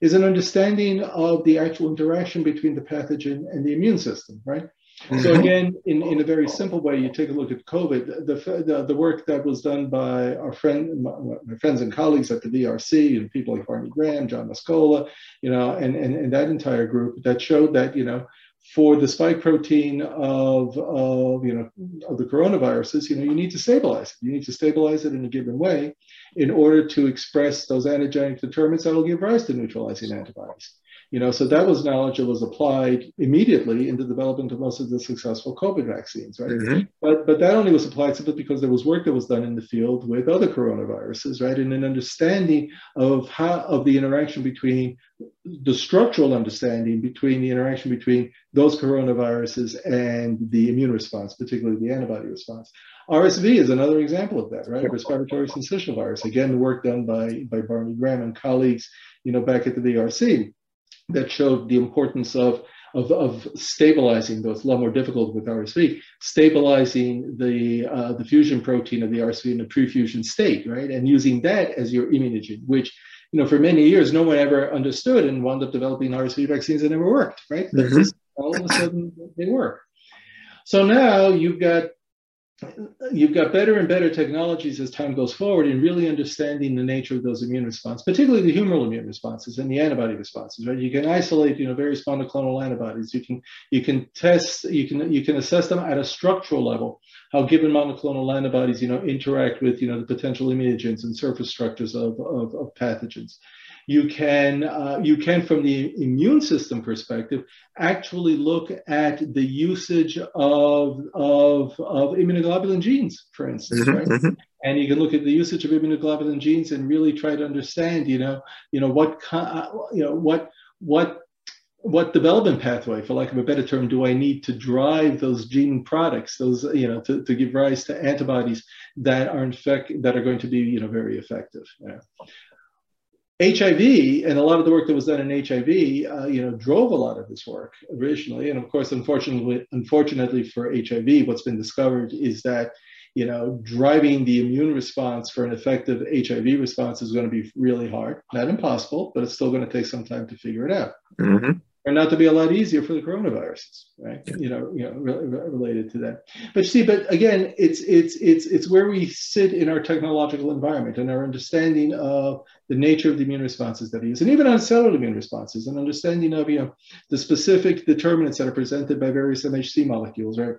is an understanding of the actual interaction between the pathogen and the immune system, right? Mm-hmm. So again, in, in a very simple way, you take a look at COVID, the, the, the work that was done by our friend, my, my, friends and colleagues at the VRC and people like Barney Graham, John Mascola, you know, and, and, and that entire group that showed that, you know, for the spike protein of, of you know of the coronaviruses, you know, you need to stabilize it. You need to stabilize it in a given way in order to express those antigenic determinants that will give rise to neutralizing antibodies. You know, so that was knowledge that was applied immediately in the development of most of the successful COVID vaccines, right? Mm-hmm. But but that only was applied simply because there was work that was done in the field with other coronaviruses, right? And an understanding of how of the interaction between the structural understanding between the interaction between those coronaviruses and the immune response, particularly the antibody response. RSV is another example of that, right? Respiratory syncytial virus. Again, the work done by, by Barney Graham and colleagues, you know, back at the VRC that showed the importance of, of, of stabilizing, though it's a lot more difficult with RSV, stabilizing the, uh, the fusion protein of the RSV in a pre-fusion state, right? And using that as your immunogen, which you know, for many years, no one ever understood and wound up developing RSV vaccines that never worked, right? Mm-hmm. All of a sudden, they work. So now you've got you've got better and better technologies as time goes forward in really understanding the nature of those immune responses, particularly the humoral immune responses and the antibody responses. Right? You can isolate, you know, various monoclonal antibodies. You can you can test, you can you can assess them at a structural level. How given monoclonal antibodies, you know, interact with you know the potential immunogens and surface structures of, of, of pathogens you can uh, you can from the immune system perspective actually look at the usage of of, of immunoglobulin genes for instance mm-hmm, right mm-hmm. and you can look at the usage of immunoglobulin genes and really try to understand you know you know what you know what what what development pathway, for lack of a better term, do I need to drive those gene products, those you know, to, to give rise to antibodies that are infect that are going to be you know very effective. Yeah. HIV and a lot of the work that was done in HIV, uh, you know, drove a lot of this work originally. And of course, unfortunately, unfortunately for HIV, what's been discovered is that, you know, driving the immune response for an effective HIV response is going to be really hard. Not impossible, but it's still going to take some time to figure it out. Mm-hmm turned out to be a lot easier for the coronaviruses, right? Yeah. You know, you know, re- re- related to that. But see, but again, it's it's it's it's where we sit in our technological environment and our understanding of the nature of the immune responses that we use, and even on cellular immune responses, and understanding of you know the specific determinants that are presented by various MHC molecules, right?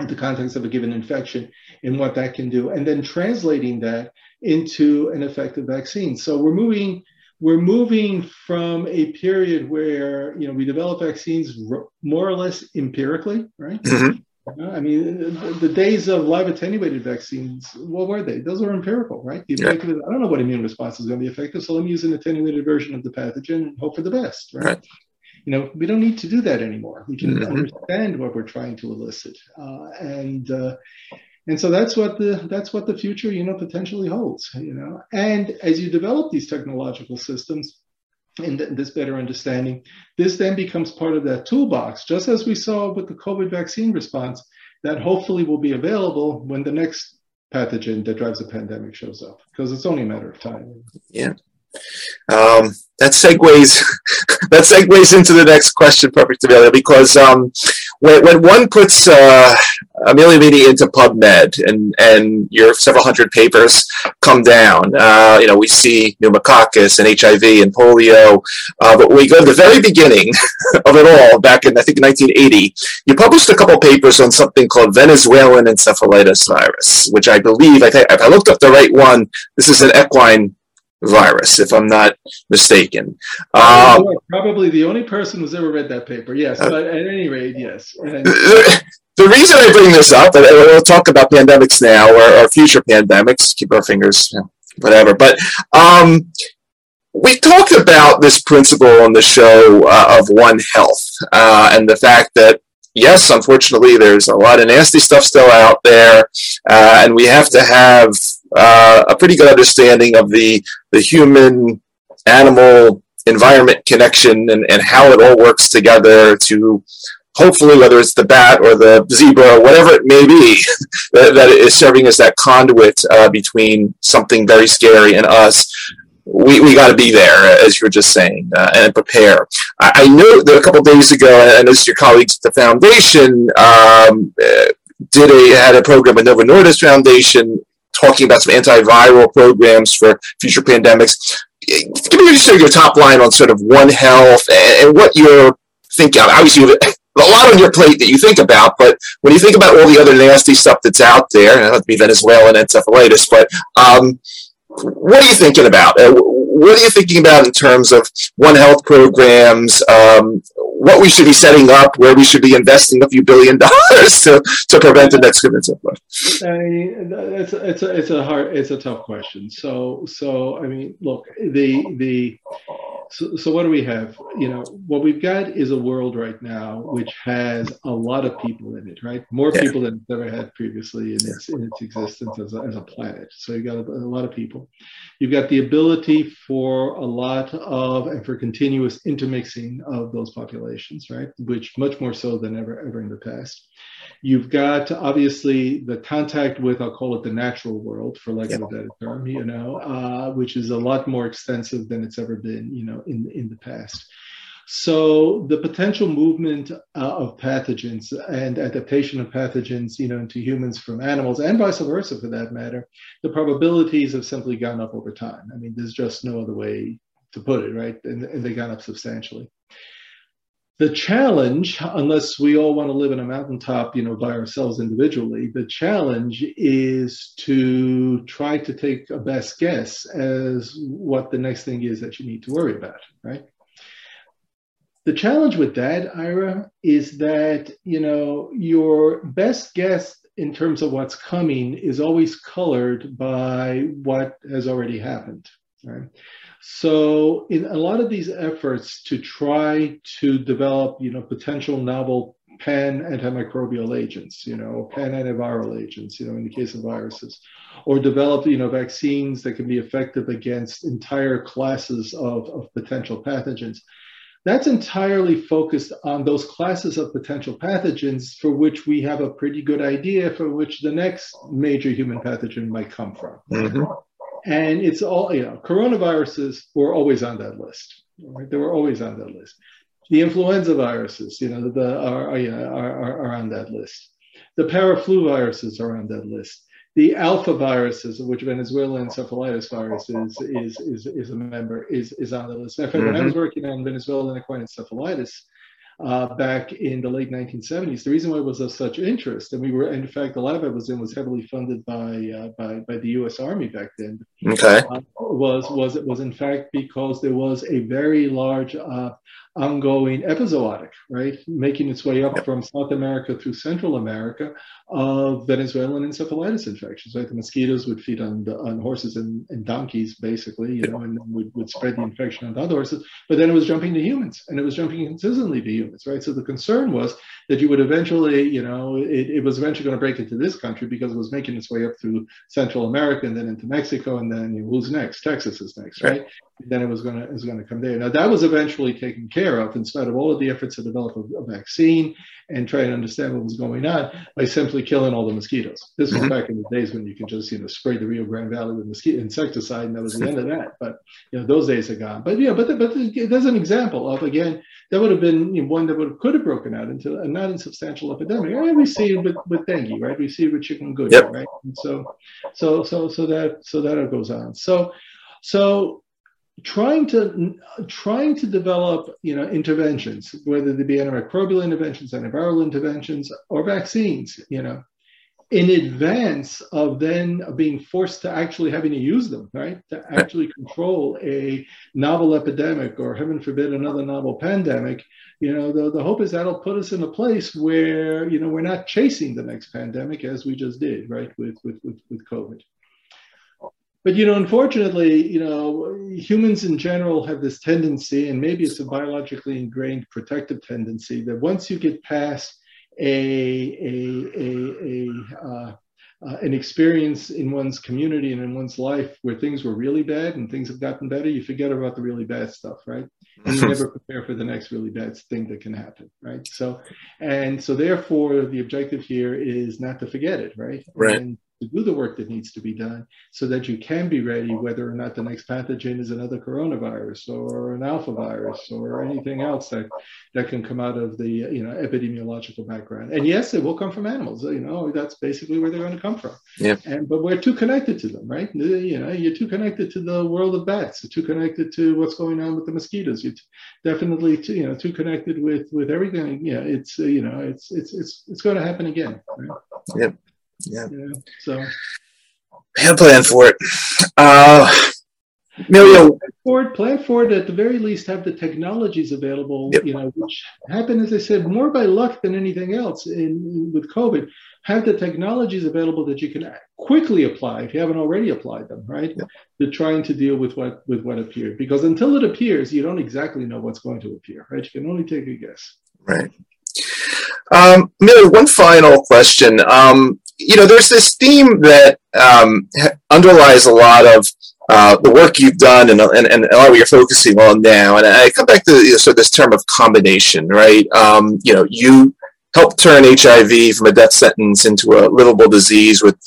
In the context of a given infection, and what that can do, and then translating that into an effective vaccine. So we're moving we're moving from a period where you know we develop vaccines more or less empirically, right? Mm-hmm. I mean, the, the, days of live attenuated vaccines, what were they? Those were empirical, right? Yeah. I don't know what immune response is going to be effective, so let me use an attenuated version of the pathogen and hope for the best, right? right. You know, we don't need to do that anymore. We can mm-hmm. understand what we're trying to elicit, uh, and uh, and so that's what the that's what the future you know potentially holds you know. And as you develop these technological systems and this better understanding this then becomes part of that toolbox just as we saw with the covid vaccine response that hopefully will be available when the next pathogen that drives a pandemic shows up because it's only a matter of time. Yeah. Um, that segues that segues into the next question, perfect Emilio, because um, when, when one puts uh, Emilio Emini into PubMed and and your several hundred papers come down, uh, you know we see pneumococcus and HIV and polio, uh, but we go to the very beginning of it all, back in I think 1980, you published a couple papers on something called Venezuelan encephalitis virus, which I believe I think if I looked up the right one, this is an equine virus, if I'm not mistaken. Um, probably the only person who's ever read that paper. Yes, uh, but at any rate, yes. And, the reason I bring this up, and we'll talk about pandemics now or, or future pandemics, keep our fingers, you know, whatever. But um, we talked about this principle on the show uh, of One Health uh, and the fact that yes, unfortunately, there's a lot of nasty stuff still out there, uh, and we have to have uh, a pretty good understanding of the the human animal environment connection and, and how it all works together to hopefully whether it's the bat or the zebra or whatever it may be that, that is serving as that conduit uh, between something very scary and us we, we got to be there, as you were just saying, uh, and prepare. I, I, know that a couple days ago, and I noticed your colleagues at the foundation um, uh, did a had a program with Novo Nordisk Foundation talking about some antiviral programs for future pandemics. Give me just your top line on sort of One Health and, what you're thinking. Obviously, a lot on your plate that you think about, but when you think about all the other nasty stuff that's out there, and it to be Venezuelan encephalitis, but um, what are you thinking about? Uh, what are you thinking about in terms of One Health programs? Um, what we should be setting up, where we should be investing a few billion dollars to, to prevent the next and so forth. I mean, it's a, it's a it's a hard it's a tough question. So so I mean, look, the the so, so what do we have? You know, what we've got is a world right now which has a lot of people in it, right? More yeah. people than it's ever had previously in its in its existence as a, as a planet. So you've got a, a lot of people. You've got the ability for a lot of and for continuous intermixing of those populations, right? Which much more so than ever ever in the past. You've got obviously the contact with, I'll call it the natural world, for lack of a better term, you know, uh, which is a lot more extensive than it's ever been, you know, in in the past. So the potential movement uh, of pathogens and adaptation of pathogens, you know, into humans from animals and vice versa for that matter, the probabilities have simply gone up over time. I mean, there's just no other way to put it, right? And, and they've gone up substantially the challenge, unless we all want to live in a mountaintop, you know, by ourselves individually, the challenge is to try to take a best guess as what the next thing is that you need to worry about, right? The challenge with that, Ira, is that, you know, your best guess in terms of what's coming is always colored by what has already happened, right? So in a lot of these efforts to try to develop, you know, potential novel pan antimicrobial agents, you know, pan antiviral agents, you know, in the case of viruses, or develop, you know, vaccines that can be effective against entire classes of, of potential pathogens. That's entirely focused on those classes of potential pathogens for which we have a pretty good idea for which the next major human pathogen might come from. Mm-hmm. And it's all, you know, coronaviruses were always on that list. Right? They were always on that list. The influenza viruses, you know, the, are, are, are, are on that list. The paraflu viruses are on that list. The alpha viruses, of which Venezuelan encephalitis virus is, is, is, is a member, is, is on the list. In fact, mm-hmm. when I was working on Venezuelan equine encephalitis, uh, back in the late 1970s. The reason why it was of such interest, and we were, in fact, the lab I was in was heavily funded by uh, by, by the U.S. Army back then. Okay. Uh, was was it was in fact because there was a very large uh, ongoing epizootic, right, making its way up from South America through Central America of Venezuelan encephalitis infections. Right, the mosquitoes would feed on the, on horses and, and donkeys, basically, you know, and would, would spread the infection on other horses. But then it was jumping to humans, and it was jumping consistently to humans, right? So the concern was that you would eventually, you know, it, it was eventually going to break into this country because it was making its way up through Central America and then into Mexico, and then you know, who's next? Texas is next, right? Then it was going to is going to come there. Now that was eventually taken care of in spite of all of the efforts to develop a, a vaccine and try and understand what was going on by simply killing all the mosquitoes. This was mm-hmm. back in the days when you could just, you know, spray the Rio Grande Valley with mosquito insecticide, and that was the end of that. But you know, those days are gone. But yeah, but but there's an example of again that would have been you know, one that would could have broken out into a not insubstantial epidemic. We see it with, with dengue, right? We see it with chikungunya, yep. right? And so so so so that so that goes on. So so trying to trying to develop you know interventions whether they be antimicrobial interventions antiviral interventions or vaccines you know in advance of then being forced to actually having to use them, right? To actually control a novel epidemic or heaven forbid another novel pandemic, you know, the, the hope is that'll put us in a place where, you know, we're not chasing the next pandemic as we just did, right, with, with, with, with COVID. But, you know, unfortunately, you know, humans in general have this tendency, and maybe it's a biologically ingrained protective tendency, that once you get past a, a, a, a uh, uh, an experience in one's community and in one's life where things were really bad and things have gotten better, you forget about the really bad stuff, right? And you never prepare for the next really bad thing that can happen, right? So, and so therefore, the objective here is not to forget it, right? Right. And to do the work that needs to be done so that you can be ready whether or not the next pathogen is another coronavirus or an alpha virus or anything else that, that can come out of the you know epidemiological background. And yes it will come from animals. You know that's basically where they're going to come from. Yeah. And but we're too connected to them right? You know you're too connected to the world of bats. You're too connected to what's going on with the mosquitoes. You're definitely too, you know too connected with with everything. Yeah it's you know it's it's it's it's going to happen again right? Yep. Yeah. yeah so plan for it. Uh, Emilio, for it, plan for it at the very least have the technologies available, Yep. you know, which happen, as I said, more by luck than anything else in, with COVID. Have the technologies available that you can quickly apply if you haven't already applied them, right? Yep. To trying to deal with what with what appeared. Because until it appears, you don't exactly know what's going to appear, right? You can only take a guess. Right. Um, Emilio, one final question. Um, you know, there's this theme that um, underlies a lot of uh, the work you've done and, and, and a lot of what you're focusing on now. And I come back to you know, sort of this term of combination, right? Um, you know, you helped turn HIV from a death sentence into a livable disease with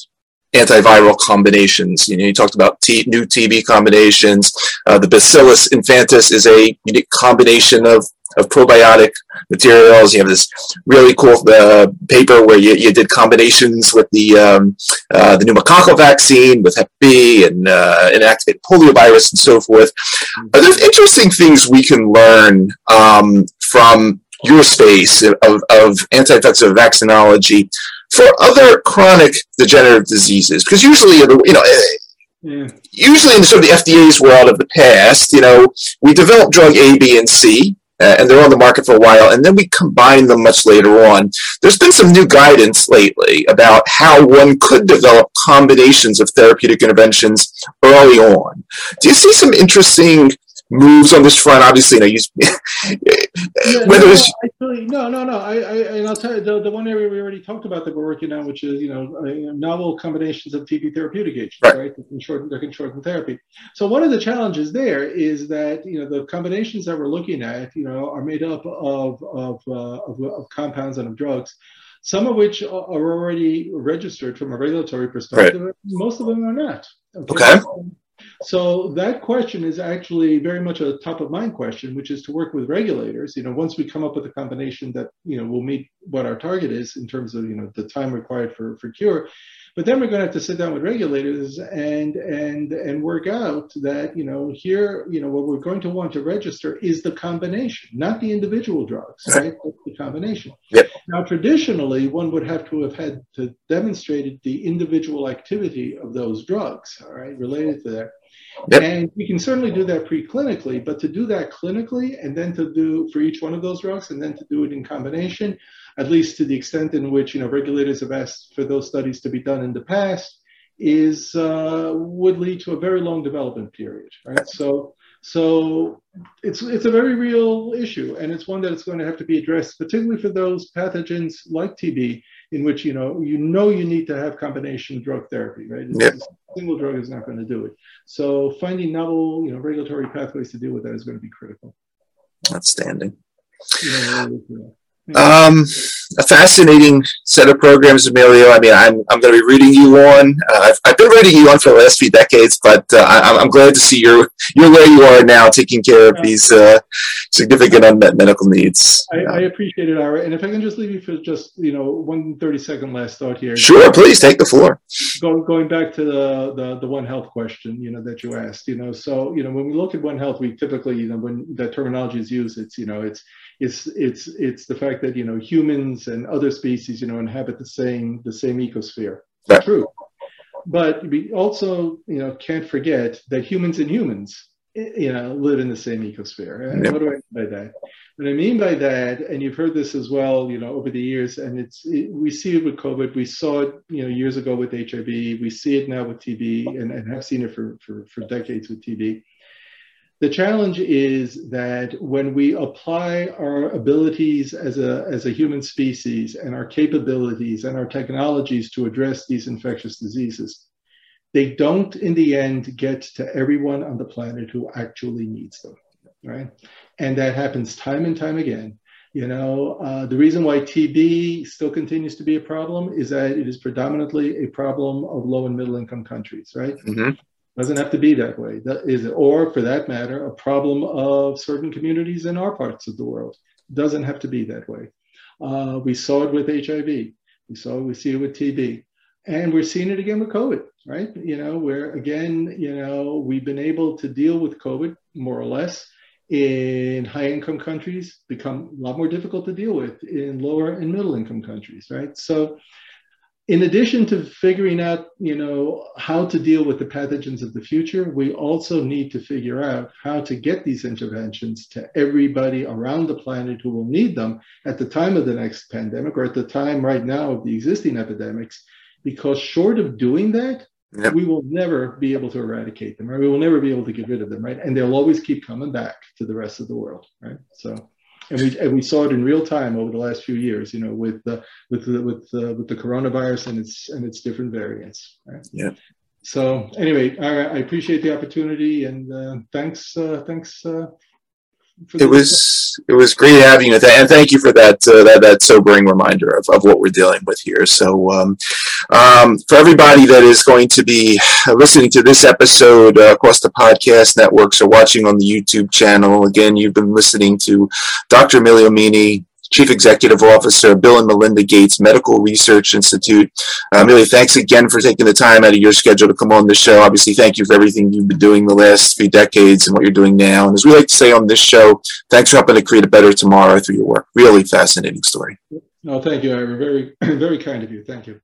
antiviral combinations. You know, you talked about T- new TB combinations. Uh, the Bacillus infantis is a unique combination of, of probiotic materials. You have this really cool uh, paper where you, you did combinations with the um, uh, the pneumococcal vaccine with Hep B and uh, inactivated poliovirus and so forth. Are there interesting things we can learn um, from your space of, of anti-infective vaccinology for other chronic degenerative diseases? Because usually, you know, Yeah. usually in sort of the FDA's world of the past, you know, we develop drug A, B, and C, Uh, and they're on the market for a while, and then we combine them much later on. There's been some new guidance lately about how one could develop combinations of therapeutic interventions early on. Do you see some interesting moves on this front? Obviously, you know, you, Yeah, whether no, it's actually, no, no, no. I, I, and I'll tell you the, the one area we already talked about that we're working on, which is you know uh, novel combinations of TB therapeutic agents, Right. right? That can shorten, that can shorten therapy. So one of the challenges there is that you know the combinations that we're looking at, you know, are made up of of uh, of, of compounds and of drugs. Some of which are are already registered from a regulatory perspective. Most of them are not. Okay. So that question is actually very much a top of mind question, which is to work with regulators. You know, once we come up with a combination that you know will meet what our target is in terms of you know the time required for for cure, but then we're going to have to sit down with regulators and and and work out that you know here you know what we're going to want to register is the combination, not the individual drugs, right? The combination. Yep. Now, traditionally, one would have to have had to demonstrated the individual activity of those drugs, all right, related to that. Yep. And we can certainly do that preclinically, but to do that clinically and then to do for each one of those drugs and then to do it in combination, at least to the extent in which you know regulators have asked for those studies to be done in the past, is uh, would lead to a very long development period, right? So so it's it's a very real issue, and it's one that is going to have to be addressed, particularly for those pathogens like TB, in which you know you know you need to have combination drug therapy, right? It's-. Single drug is not going to do it. So finding novel, you know, regulatory pathways to deal with that is going to be critical. outstanding. You know. Um, a fascinating set of programs, Emilio. I mean, I'm, I'm going to be reading you on. Uh, I've, I've been reading you on for the last few decades, but uh, I, I'm glad to see you're, you're where you are now, taking care of these uh, significant unmet medical needs. I, I appreciate it, Ira. And if I can just leave you for just, you know, one 30 second last thought here. Sure, please take the floor. Go, going back to the, the the One Health question, you know, that you asked, you know, so you know, when we look at One Health, we typically, you know, when that terminology is used, it's you know, it's It's it's it's the fact that you know humans and other species you know inhabit the same the same ecosphere. Right. True, but we also you know can't forget that humans and humans eh, you know live in the same ecosphere. Yep. What do I mean by that? What I mean by that, and you've heard this as well, you know, over the years, and it's it, we see it with COVID. We saw it, you know, years ago with HIV. We see it now with TB, and, and have seen it for, for for decades with TB the challenge is that when we apply our abilities as a, as a human species and our capabilities and our technologies to address these infectious diseases, they don't in the end get to everyone on the planet who actually needs them, right? And that happens time and time again. You know, uh, the reason why TB still continues to be a problem is that it is predominantly a problem of low and middle income countries, right? Mm-hmm. Doesn't have to be that way. That is, or for that matter, a problem of certain communities in our parts of the world. Doesn't have to be that way. Uh, we saw it with HIV. We saw we see it with TB, and we're seeing it again with COVID. Right? You know, where again, you know, we've been able to deal with COVID more or less in high income countries become a lot more difficult to deal with in lower and middle income countries right so in addition to figuring out, you know, how to deal with the pathogens of the future, we also need to figure out how to get these interventions to everybody around the planet who will need them at the time of the next pandemic or at the time right now of the existing epidemics. Because short of doing that, yep. we will never be able to eradicate them, right? We will never be able to get rid of them, right? And they'll always keep coming back to the rest of the world, right? So and we and we saw it in real time over the last few years. You know, with the with the with the, with the coronavirus and its and its different variants. Right? Yeah. So anyway, I, I appreciate the opportunity and uh, thanks uh, thanks uh, it was it was great having you, and thank you for that uh, that that sobering reminder of, of what we're dealing with here. So, um, um, for everybody that is going to be listening to this episode uh, across the podcast networks or watching on the YouTube channel, again, you've been listening to Dr. Emilio Emini, Chief Executive Officer, Bill and Melinda Gates Medical Research Institute. Uh, Emilio, thanks again for taking the time out of your schedule to come on the show. Obviously, thank you for everything you've been doing the last few decades and what you're doing now. And as we like to say on this show, thanks for helping to create a better tomorrow through your work. Really fascinating story. No, thank you, Ira. Very, very kind of you. Thank you.